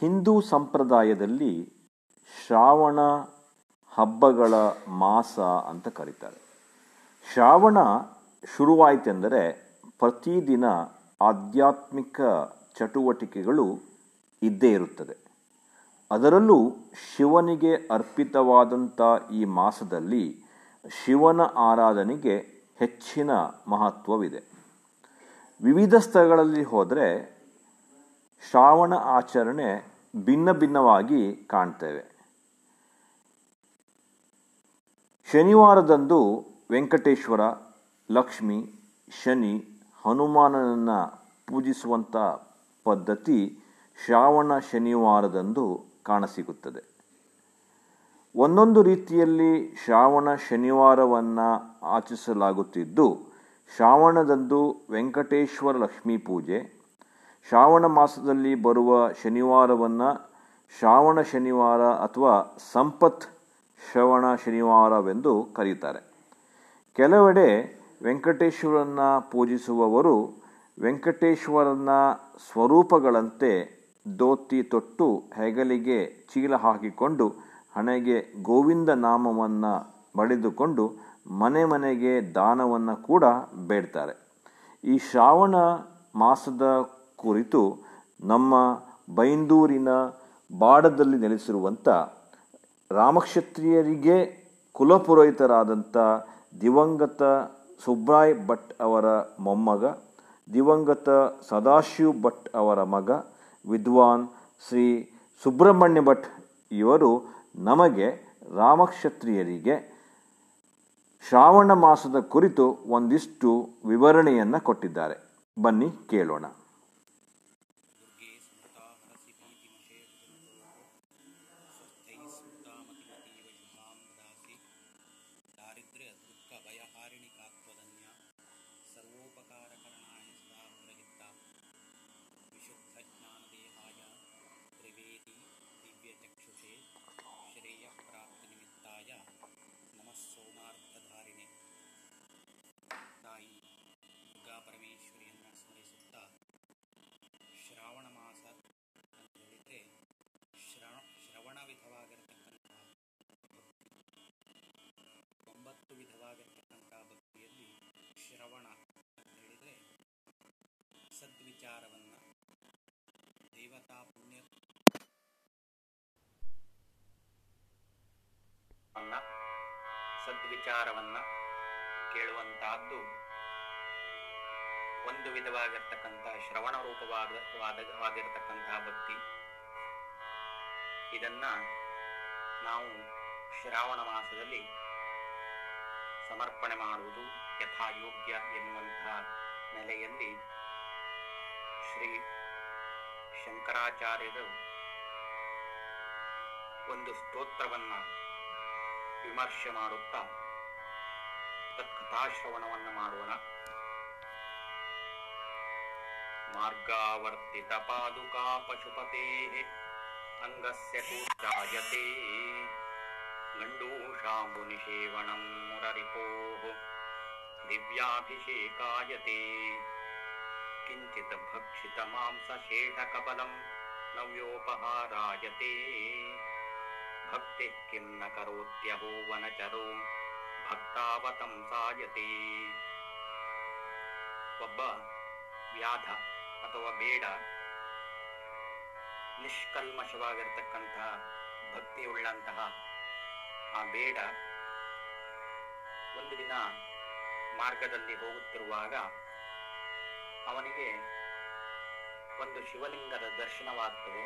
ಹಿಂದೂ ಸಂಪ್ರದಾಯದಲ್ಲಿ ಶ್ರಾವಣ ಹಬ್ಬಗಳ ಮಾಸ ಅಂತ ಕರೀತಾರೆ. ಶ್ರಾವಣ ಶುರುವಾಯಿತೆಂದರೆ ಪ್ರತಿದಿನ ಆಧ್ಯಾತ್ಮಿಕ ಚಟುವಟಿಕೆಗಳು ಇದ್ದೇ ಇರುತ್ತದೆ. ಅದರಲ್ಲೂ ಶಿವನಿಗೆ ಅರ್ಪಿತವಾದಂಥ ಈ ಮಾಸದಲ್ಲಿ ಶಿವನ ಆರಾಧನೆಗೆ ಹೆಚ್ಚಿನ ಮಹತ್ವವಿದೆ. ವಿವಿಧ ಸ್ಥಳಗಳಲ್ಲಿ ಹೋದರೆ ಶ್ರಾವಣ ಆಚರಣೆ ಭಿನ್ನ ಭಿನ್ನವಾಗಿ ಕಾಣ್ತೇವೆ. ಶನಿವಾರದಂದು ವೆಂಕಟೇಶ್ವರ, ಲಕ್ಷ್ಮಿ, ಶನಿ ಹನುಮಾನನನ್ನು ಪೂಜಿಸುವಂಥ ಪದ್ಧತಿ ಶ್ರಾವಣ ಶನಿವಾರದಂದು ಕಾಣಸಿಗುತ್ತದೆ. ಒಂದೊಂದು ರೀತಿಯಲ್ಲಿ ಶ್ರಾವಣ ಶನಿವಾರವನ್ನು ಆಚರಿಸಲಾಗುತ್ತಿದ್ದು, ಶ್ರಾವಣದಂದು ವೆಂಕಟೇಶ್ವರ ಲಕ್ಷ್ಮೀ ಪೂಜೆ ಶ್ರಾವಣ ಮಾಸದಲ್ಲಿ ಬರುವ ಶನಿವಾರವನ್ನು ಶ್ರಾವಣ ಶನಿವಾರ ಅಥವಾ ಸಂಪತ್ ಶ್ರವಣ ಶನಿವಾರವೆಂದು ಕರೀತಾರೆ. ಕೆಲವೆಡೆ ವೆಂಕಟೇಶ್ವರನ್ನ ಪೂಜಿಸುವವರು ವೆಂಕಟೇಶ್ವರನ ಸ್ವರೂಪಗಳಂತೆ ದೋತಿ ತೊಟ್ಟು ಹೆಗಲಿಗೆ ಚೀಲ ಹಾಕಿಕೊಂಡು ಹಣೆಗೆ ಗೋವಿಂದ ನಾಮವನ್ನು ಬಡಿದುಕೊಂಡು ಮನೆ ಮನೆಗೆ ದಾನವನ್ನು ಕೂಡ ಬೇಡ್ತಾರೆ. ಈ ಶ್ರಾವಣ ಮಾಸದ ಕುರಿತು ನಮ್ಮ ಬೈಂದೂರಿನ ಬಾಡದಲ್ಲಿ ನೆಲೆಸಿರುವಂಥ ರಾಮಕ್ಷತ್ರಿಯರಿಗೆ ಕುಲಪುರೋಹಿತರಾದಂಥ ದಿವಂಗತ ಸುಬ್ರಾಯ್ ಭಟ್ ಅವರ ಮೊಮ್ಮಗ, ದಿವಂಗತ ಸದಾಶಿವ್ ಭಟ್ ಅವರ ಮಗ, ವಿದ್ವಾನ್ ಶ್ರೀ ಸುಬ್ರಹ್ಮಣ್ಯ ಭಟ್ ಇವರು ನಮಗೆ ರಾಮಕ್ಷತ್ರಿಯರಿಗೆ ಶ್ರಾವಣ ಮಾಸದ ಕುರಿತು ಒಂದಿಷ್ಟು ವಿವರಣೆಯನ್ನು ಕೊಟ್ಟಿದ್ದಾರೆ. ಬನ್ನಿ ಕೇಳೋಣ. ಕಾರಿಣಿ ಕಾತ್ವದನ್ಯ ಸರ್ವೋಪಕಾರಕರಣಾಯ ಸದಾ ಪ್ರಹಿತ್ತ ವಿಶುದ್ಧಜ್ಞಾನದೇಹಾಯ ತ್ರಿವೇದಿ ದಿವ್ಯಚಕ್ಷುಷೆ ಶ್ರೇಯಪ್ರಾಪ್ತಿನಿಮಿತ್ತಾಯ ನಮಃ ಸೋಮಾರ್ಥಧಾರಿಣೆ ತಾಯಿ ದುರ್ಗಾ ಪರಮೇಶ್ವರಿ ಸದ್ವಿಚಾರವನ್ನು ಕೇಳುವಂತಹದ್ದು ಒಂದು ವಿಧವಾಗಿರ್ತಕ್ಕಂತಹ ಶ್ರವಣ ರೂಪವಾದ ಭಕ್ತಿ. ಇದನ್ನ ನಾವು ಶ್ರಾವಣ ಮಾಸದಲ್ಲಿ ಸಮರ್ಪಣೆ ಮಾಡುವುದು ಯಥಾಯೋಗ್ಯ ಎನ್ನುವಂತಹ ನೆಲೆಯಲ್ಲಿ ಶ್ರೀ ಶಂಕರಾಚಾರ್ಯರು ಒಂದು ಸ್ತೋತ್ರವನ್ನ ವಿಮರ್ಶೆ ಮಾಡುತ್ತಾ ತತ್ಕಥಾಶ್ರವಣವನ್ನು ಮಾಡೋಣ ಮಾರ್ಗಾವರ್ತಿತ ಪಾದುಕಾ ಪಶುಪತೆ ಅಂಗಸ್ಯ ಕೂರ್ಚಾಯತೆ ಗಂಡೂಷಾಂಬು ನಿಷೇವಣಂ ಮುರರಿಪೋ ದಿವ್ಯಾಭಿಷೇಕಾಯತೆ ಕಿಂಚಿತ್ ಭಕ್ಷಿತ ಮಾಂಸ ಶೇಷಕಬಲಂ ನವ್ಯೋಪಹಾರಾಯತೆ ಭಕ್ತಿ ಕಿಂ ನ ಕರೋತ್ಯಹೋ ವನಚರೋ ಭಕ್ತಾವತಂಸಾಯತೆ ಒಬ್ಬ ವ್ಯಾಧ ಅಥವಾ ಬೇಡ ನಿಷ್ಕಲ್ಮಶವಾಗಿರ್ತಕ್ಕಂತಹ ಭಕ್ತಿಯುಳ್ಳಂತಹ ಆ ಬೇಡ ಒಂದು ದಿನ ಮಾರ್ಗದಲ್ಲಿ ಹೋಗುತ್ತಿರುವಾಗ ಅವನಿಗೆ ಒಂದು ಶಿವಲಿಂಗದ ದರ್ಶನವಾಗ್ತದೆ.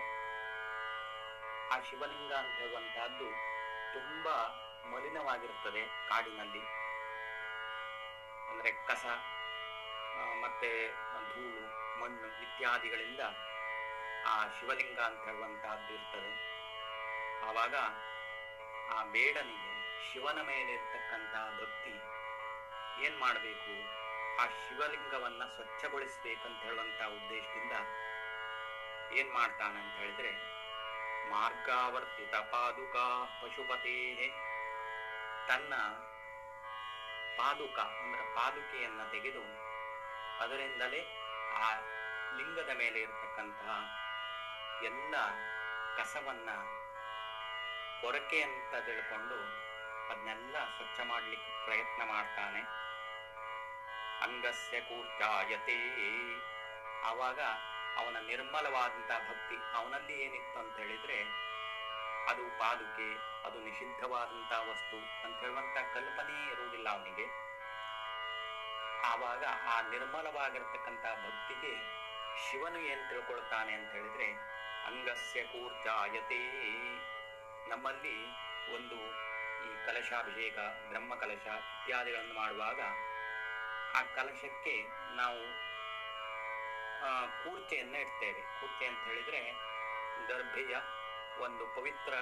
ಆ ಶಿವಲಿಂಗ ಅಂತ ಹೇಳುವಂತಹದ್ದು ತುಂಬಾ ಮಲಿನವಾಗಿರುತ್ತದೆ ಕಾಡಿನಲ್ಲಿ. ಅಂದರೆ ಕಸ ಮತ್ತೆ ಧೂಳು, ಮಣ್ಣು ಇತ್ಯಾದಿಗಳಿಂದ ಆ ಶಿವಲಿಂಗ ಅಂತ ಹೇಳುವಂತಹದ್ದು ಇರ್ತದೆ. ಆವಾಗ ಆ ಬೇಡನಿಗೆ ಶಿವನ ಮೇಲೆ ಇರ್ತಕ್ಕಂತಹ ಭಕ್ತಿ ಏನ್ ಮಾಡಬೇಕು? ಆ ಶಿವಲಿಂಗವನ್ನ ಸ್ವಚ್ಛಗೊಳಿಸ್ಬೇಕಂತ ಹೇಳುವಂತಹ ಉದ್ದೇಶದಿಂದ ಏನ್ ಮಾಡ್ತಾನಂತ ಹೇಳಿದ್ರೆ, ಮಾರ್ಗಾವರ್ತಿತ ಪಾದುಕಾ ಪಶುಪತೇ ತನ್ನ ಪಾದುಕ, ಅಂದ್ರೆ ಪಾದುಕೆಯನ್ನ ತೆಗೆದು ಅದರಿಂದಲೇ ಆ ಲಿಂಗದ ಮೇಲೆ ಇರತಕ್ಕಂತಹ ಎಲ್ಲ ಕಸವನ್ನ ಕೊರಕೆ ಅಂತ ತಿಳ್ಕೊಂಡು ಅದನ್ನೆಲ್ಲ ಸ್ವಚ್ಛ ಮಾಡ್ಲಿಕ್ಕೆ ಪ್ರಯತ್ನ ಮಾಡ್ತಾನೆ. ಅಂಗಸ್ಯ ಕೂರ್ಚಾಯತೆ ಆವಾಗ ಅವನ ನಿರ್ಮಲವಾದಂತಹ ಭಕ್ತಿ ಅವನಲ್ಲಿ ಏನಿತ್ತು ಅಂತ ಹೇಳಿದ್ರೆ ಅದು ಪಾದುಕೆ, ಅದು ನಿಷಿದ್ಧವಾದಂತಹ ವಸ್ತು ಅಂತ ಹೇಳುವಂತ ಕಲ್ಪನೆ ಇರುವುದಿಲ್ಲ ಅವನಿಗೆ. ಆವಾಗ ಆ ನಿರ್ಮಲವಾಗಿರ್ತಕ್ಕಂಥ ಭಕ್ತಿಗೆ ಶಿವನು ಏನ್ ತಿಳ್ಕೊಳ್ತಾನೆ ಅಂತ ಹೇಳಿದ್ರೆ, ಅಂಗಸ್ಯ ಕೂರ್ಚಾಯತೆ ನಮ್ಮಲ್ಲಿ ಒಂದು ಈ ಕಲಶಾಭಿಷೇಕ ಬ್ರಹ್ಮ ಕಲಶ ಇತ್ಯಾದಿಗಳನ್ನು ಮಾಡುವಾಗ ಆ ಕಲಶಕ್ಕೆ ನಾವು ಕೂರ್ಚೆಯನ್ನ ಇಡ್ತೇವೆ. ಕೂರ್ಚೆ ಅಂತ ಹೇಳಿದ್ರೆ ಗರ್ಭೆಯ ಒಂದು ಪವಿತ್ರ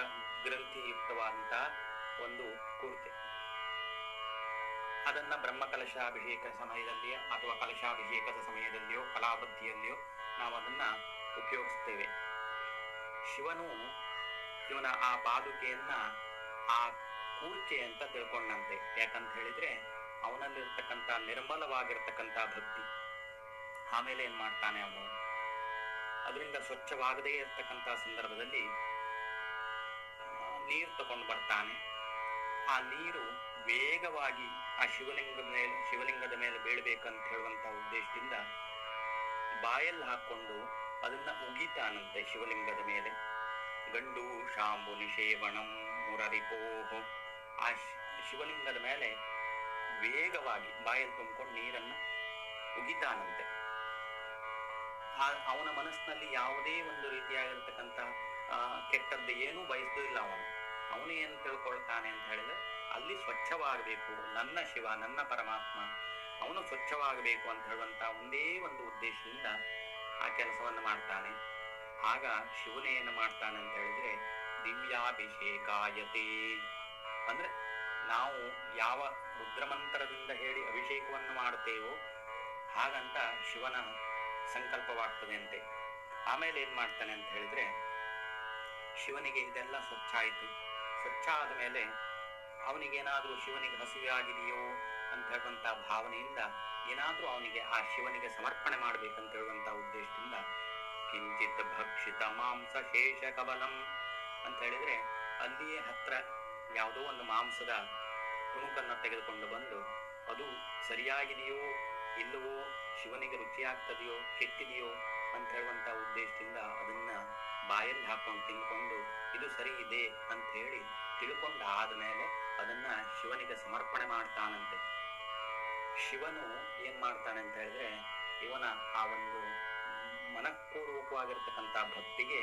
ಗ್ರಂಥಿಯುಕ್ತವಾದಂತಹ ಒಂದು ಕೂರ್ತೆ ಅದನ್ನ ಬ್ರಹ್ಮ ಕಲಶಾಭಿಷೇಕ ಸಮಯದಲ್ಲಿ ಅಥವಾ ಕಲಶಾಭಿಷೇಕದ ಸಮಯದಲ್ಲಿಯೋ ಕಲಾವೃದ್ಧಿಯಲ್ಲಿಯೋ ನಾವು ಅದನ್ನ ಉಪಯೋಗಿಸ್ತೇವೆ. ಶಿವನು ಇವನ ಆ ಪಾದುಕೆಯನ್ನ ಆ ಕೂರ್ಚೆ ಅಂತ ತಿಳ್ಕೊಂಡಂತೆ. ಯಾಕಂತ ಹೇಳಿದ್ರೆ, ಅವನಲ್ಲಿರ್ತಕ್ಕಂಥ ನಿರ್ಮಲವಾಗಿರ್ತಕ್ಕಂಥ ಭಕ್ತಿ. ಆಮೇಲೆ ಏನ್ ಮಾಡ್ತಾನೆ ಅವನು? ಅದರಿಂದ ಸ್ವಚ್ಛವಾಗದೇ ಇರತಕ್ಕಂಥ ಸಂದರ್ಭದಲ್ಲಿ ನೀರು ತಗೊಂಡು ಬರ್ತಾನೆ. ಆ ನೀರು ವೇಗವಾಗಿ ಆ ಶಿವಲಿಂಗದ ಮೇಲೆ ಶಿವಲಿಂಗದ ಮೇಲೆ ಬೀಳ್ಬೇಕಂತ ಹೇಳುವಂತ ಉದ್ದೇಶದಿಂದ ಬಾಯಲ್ಲಿ ಹಾಕೊಂಡು ಅದನ್ನ ಉಗಿತಾನಂತೆ ಶಿವಲಿಂಗದ ಮೇಲೆ. ಗಂಡು ಶಾಂಬು ನಿಷೇವಣಂ ಮುರರಿಪೋಹು. ಆ ಶಿವಲಿಂಗದ ಮೇಲೆ ವೇಗವಾಗಿ ಬಾಯಲ್ಲಿ ತುಂಬಿಕೊಂಡು ನೀರನ್ನು ಉಗಿತಾನಂತೆ. ಆ- ಅವನ ಮನಸ್ಸಿನಲ್ಲಿ ಯಾವುದೇ ಒಂದು ರೀತಿಯಾಗಿರ್ತಕ್ಕಂತಹ ಕೆಟ್ಟದ್ದು ಏನೂ ಇಲ್ಲ ಅವನು. ಅವನು ಏನು ತಿಳ್ಕೊಳ್ತಾನೆ ಅಂತ ಹೇಳಿದ್ರೆ ಅಲ್ಲಿ ಸ್ವಚ್ಛವಾಗಬೇಕು. ನನ್ನ ಶಿವ, ನನ್ನ ಪರಮಾತ್ಮ, ಅವನು ಸ್ವಚ್ಛವಾಗಬೇಕು ಅಂತ ಹೇಳುವಂತ ಒಂದೇ ಒಂದು ಉದ್ದೇಶದಿಂದ ಆ ಕೆಲಸವನ್ನು ಮಾಡ್ತಾನೆ. ಆಗ ಶಿವನೇ ಏನು ಮಾಡ್ತಾನೆ ಅಂತ ಹೇಳಿದ್ರೆ, ದಿವ್ಯಾಭಿಷೇಕಾಯತೇ. ಅಂದ್ರೆ ನಾವು ಯಾವ ರುದ್ರಮಂತ್ರದಿಂದ ಹೇಳಿ ಅಭಿಷೇಕವನ್ನು ಮಾಡುತ್ತೇವೋ ಹಾಗಂತ ಶಿವನ ಸಂಕಲ್ಪವಾಗ್ತದೆ ಅಂತೆ. ಆಮೇಲೆ ಏನ್ ಮಾಡ್ತಾನೆ ಅಂತ ಹೇಳಿದ್ರೆ, ಶಿವನಿಗೆ ಇದೆಲ್ಲ ಸ್ವಚ್ಛ ಆಯಿತು. ಸ್ವಚ್ಛ ಆದ ಮೇಲೆ ಅವನಿಗೇನಾದ್ರೂ ಶಿವನಿಗೆ ಹಸಿವೆ ಆಗಿದೆಯೋ ಅಂತ ಹೇಳುವಂತ ಭಾವನೆಯಿಂದ ಏನಾದ್ರೂ ಅವನಿಗೆ ಆ ಶಿವನಿಗೆ ಸಮರ್ಪಣೆ ಮಾಡ್ಬೇಕಂತ ಹೇಳುವಂತ ಉದ್ದೇಶದಿಂದ ಕಿಂಚಿತ್ ಭಕ್ಷಿತ ಮಾಂಸ ಶೇಷ ಕಬಲಂ ಅಂತ ಹೇಳಿದ್ರೆ ಅಲ್ಲಿಯೇ ಹತ್ರ ಯಾವುದೋ ಒಂದು ಮಾಂಸದ ತುಣುಕನ್ನ ತೆಗೆದುಕೊಂಡು ಬಂದು ಅದು ಸರಿಯಾಗಿದೆಯೋ ಇಲ್ಲವೋ, ಶಿವನಿಗೆ ರುಚಿಯಾಗ್ತದೆಯೋ, ಕೆಟ್ಟಿದೆಯೋ ಅಂತ ಹೇಳುವಂತ ಉದ್ದೇಶದಿಂದ ಅದನ್ನ ಬಾಯಲ್ಲಿ ಹಾಕೊಂಡು ತಿನ್ಕೊಂಡು ಇದು ಸರಿ ಇದೆ ಅಂತ ಹೇಳಿ ತಿಳ್ಕೊಂಡ ಆದ್ಮೇಲೆ ಅದನ್ನ ಶಿವನಿಗೆ ಸಮರ್ಪಣೆ ಮಾಡ್ತಾನಂತೆ. ಶಿವನು ಏನ್ ಮಾಡ್ತಾನೆ ಅಂತ ಹೇಳಿದ್ರೆ ಇವನ ಆ ಒಂದು ಮನಪೂರ್ವಕವಾಗಿರ್ತಕ್ಕಂತ ಭಕ್ತಿಗೆ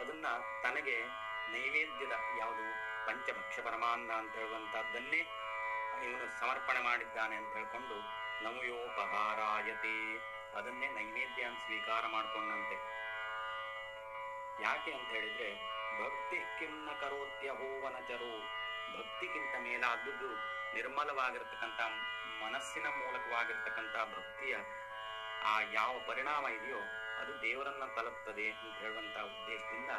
ಅದನ್ನ ತನಗೆ ನೈವೇದ್ಯದ ಯಾವುದು ಪಂಚಭಕ್ಷ ಪರಮಾನ್ನ ಅಂತ ಹೇಳುವಂತಹದ್ದನ್ನೇ ಇವನು ಸಮರ್ಪಣೆ ಮಾಡಿದ್ದಾನೆ ಅಂತ ಹೇಳ್ಕೊಂಡು ನಮಯೋಪಹಾರಾಯತೆ ಅದನ್ನೇ ನೈವೇದ್ಯ ಸ್ವೀಕಾರ ಮಾಡ್ಕೊಂಡಂತೆ. ಯಾಕೆ ಅಂತ ಹೇಳಿದ್ರೆ, ಭಕ್ತಿ ಕಿನ್ನ ಕರೋತ್ಯಹೋ ಚರು. ಭಕ್ತಿಗಿಂತ ಮೇಲಾದದ್ದು ನಿರ್ಮಲವಾಗಿರ್ತಕ್ಕಂಥ ಮನಸ್ಸಿನ ಮೂಲಕವಾಗಿರ್ತಕ್ಕಂಥ ಭಕ್ತಿಯ ಆ ಯಾವ ಪರಿಣಾಮ ಇದೆಯೋ ಅದು ದೇವರನ್ನ ತಲುಪ್ತದೆ ಅಂತ ಹೇಳುವಂತ ಉದ್ದೇಶದಿಂದ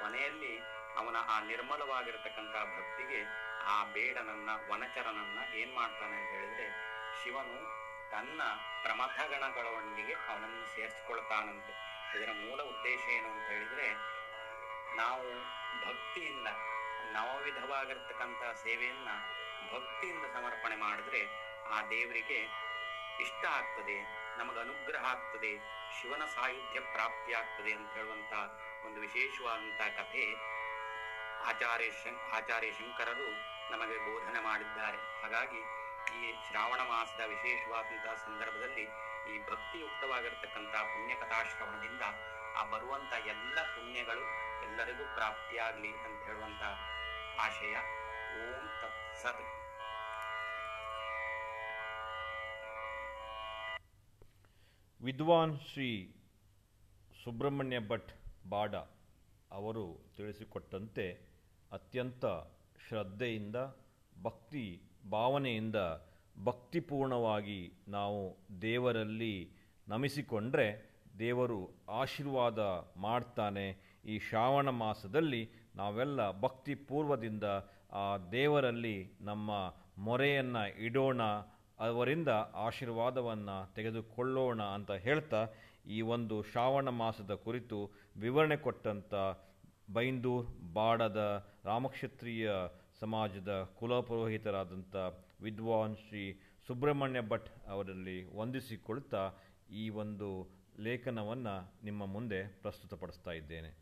ಕೊನೆಯಲ್ಲಿ ಅವನ ಆ ನಿರ್ಮಲವಾಗಿರ್ತಕ್ಕಂಥ ಭಕ್ತಿಗೆ ಆ ಬೇಡನನ್ನ, ವನಚರನನ್ನ ಏನ್ ಮಾಡ್ತಾನೆ ಅಂತ ಹೇಳಿದ್ರೆ, ಶಿವನು ತನ್ನ ಪ್ರಮಥಗಣಗಳೊಂದಿಗೆ ಅವನನ್ನು ಸೇರಿಸ್ಕೊಳ್ತಾನಂತೆ. ಇದರ ಮೂಲ ಉದ್ದೇಶ ಏನು ಅಂತ ಹೇಳಿದ್ರೆ, ನಾವು ಭಕ್ತಿಯಿಂದ ನವವಿಧವಾಗಿರ್ತಕ್ಕಂಥ ಸೇವೆಯನ್ನ ಭಕ್ತಿಯಿಂದ ಸಮರ್ಪಣೆ ಮಾಡಿದ್ರೆ ಆ ದೇವರಿಗೆ ಇಷ್ಟ ಆಗ್ತದೆ, ನಮಗೆ ಅನುಗ್ರಹ ಆಗ್ತದೆ, ಶಿವನ ಸಾಯುಧ್ಯ ಪ್ರಾಪ್ತಿ ಆಗ್ತದೆ ಅಂತ ಹೇಳುವಂತ ಒಂದು ವಿಶೇಷವಾದಂತಹ ಕಥೆ ಆಚಾರ್ಯ ಶಂ, ಆಚಾರ್ಯ ಶಂಕರರು ನಮಗೆ ಬೋಧನೆ ಮಾಡಿದ್ದಾರೆ. ಹಾಗಾಗಿ ಈ ಶ್ರಾವಣ ಮಾಸದ ವಿಶೇಷವಾದಂತಹ ಸಂದರ್ಭದಲ್ಲಿ ಈ ಭಕ್ತಿಯುಕ್ತವಾಗಿರ್ತಕ್ಕಂತಹ ಪುಣ್ಯ ಕಥಾಶ್ರವಣದಿಂದ ಆ ಬರುವಂತ ಎಲ್ಲ ಪುಣ್ಯಗಳು ಎಲ್ಲರಿಗೂ ಪ್ರಾಪ್ತಿಯಾಗ್ಲಿ ಅಂತ ಹೇಳುವಂತ ಆಶಯ. ಓಂ ತತ್ಸತ್ ವಿದ್ವಾನ್ ಶ್ರೀ ಸುಬ್ರಹ್ಮಣ್ಯ ಭಟ್ ಬಾಡ ಅವರು ತಿಳಿಸಿಕೊಟ್ಟಂತೆ ಅತ್ಯಂತ ಶ್ರದ್ಧೆಯಿಂದ, ಭಕ್ತಿ ಭಾವನೆಯಿಂದ ಭಕ್ತಿಪೂರ್ಣವಾಗಿ ನಾವು ದೇವರಲ್ಲಿ ನಮಿಸಿಕೊಂಡ್ರೆ ದೇವರು ಆಶೀರ್ವಾದ ಮಾಡ್ತಾನೆ. ಈ ಶ್ರಾವಣ ಮಾಸದಲ್ಲಿ ನಾವೆಲ್ಲ ಭಕ್ತಿಪೂರ್ವದಿಂದ ಆ ದೇವರಲ್ಲಿ ನಮ್ಮ ಮೊರೆಯನ್ನು ಇಡೋಣ, ಅವರಿಂದ ಆಶೀರ್ವಾದವನ್ನು ತೆಗೆದುಕೊಳ್ಳೋಣ ಅಂತ ಹೇಳ್ತಾ ಈ ಒಂದು ಶ್ರಾವಣ ಮಾಸದ ಕುರಿತು ವಿವರಣೆ ಕೊಟ್ಟಂಥ ಬೈಂದೂರ್, ಬಾಡದ ರಾಮಕ್ಷತ್ರಿಯ ಸಮಾಜದ ಕುಲಪುರೋಹಿತರಾದಂಥ ವಿದ್ವಾನ್ ಶ್ರೀ ಸುಬ್ರಹ್ಮಣ್ಯ ಭಟ್ ಅವರಲ್ಲಿ ವಂದಿಸಿಕೊಳ್ತಾ ಈ ಒಂದು ಲೇಖನವನ್ನು ನಿಮ್ಮ ಮುಂದೆ ಪ್ರಸ್ತುತಪಡಿಸ್ತಾ ಇದ್ದೇನೆ.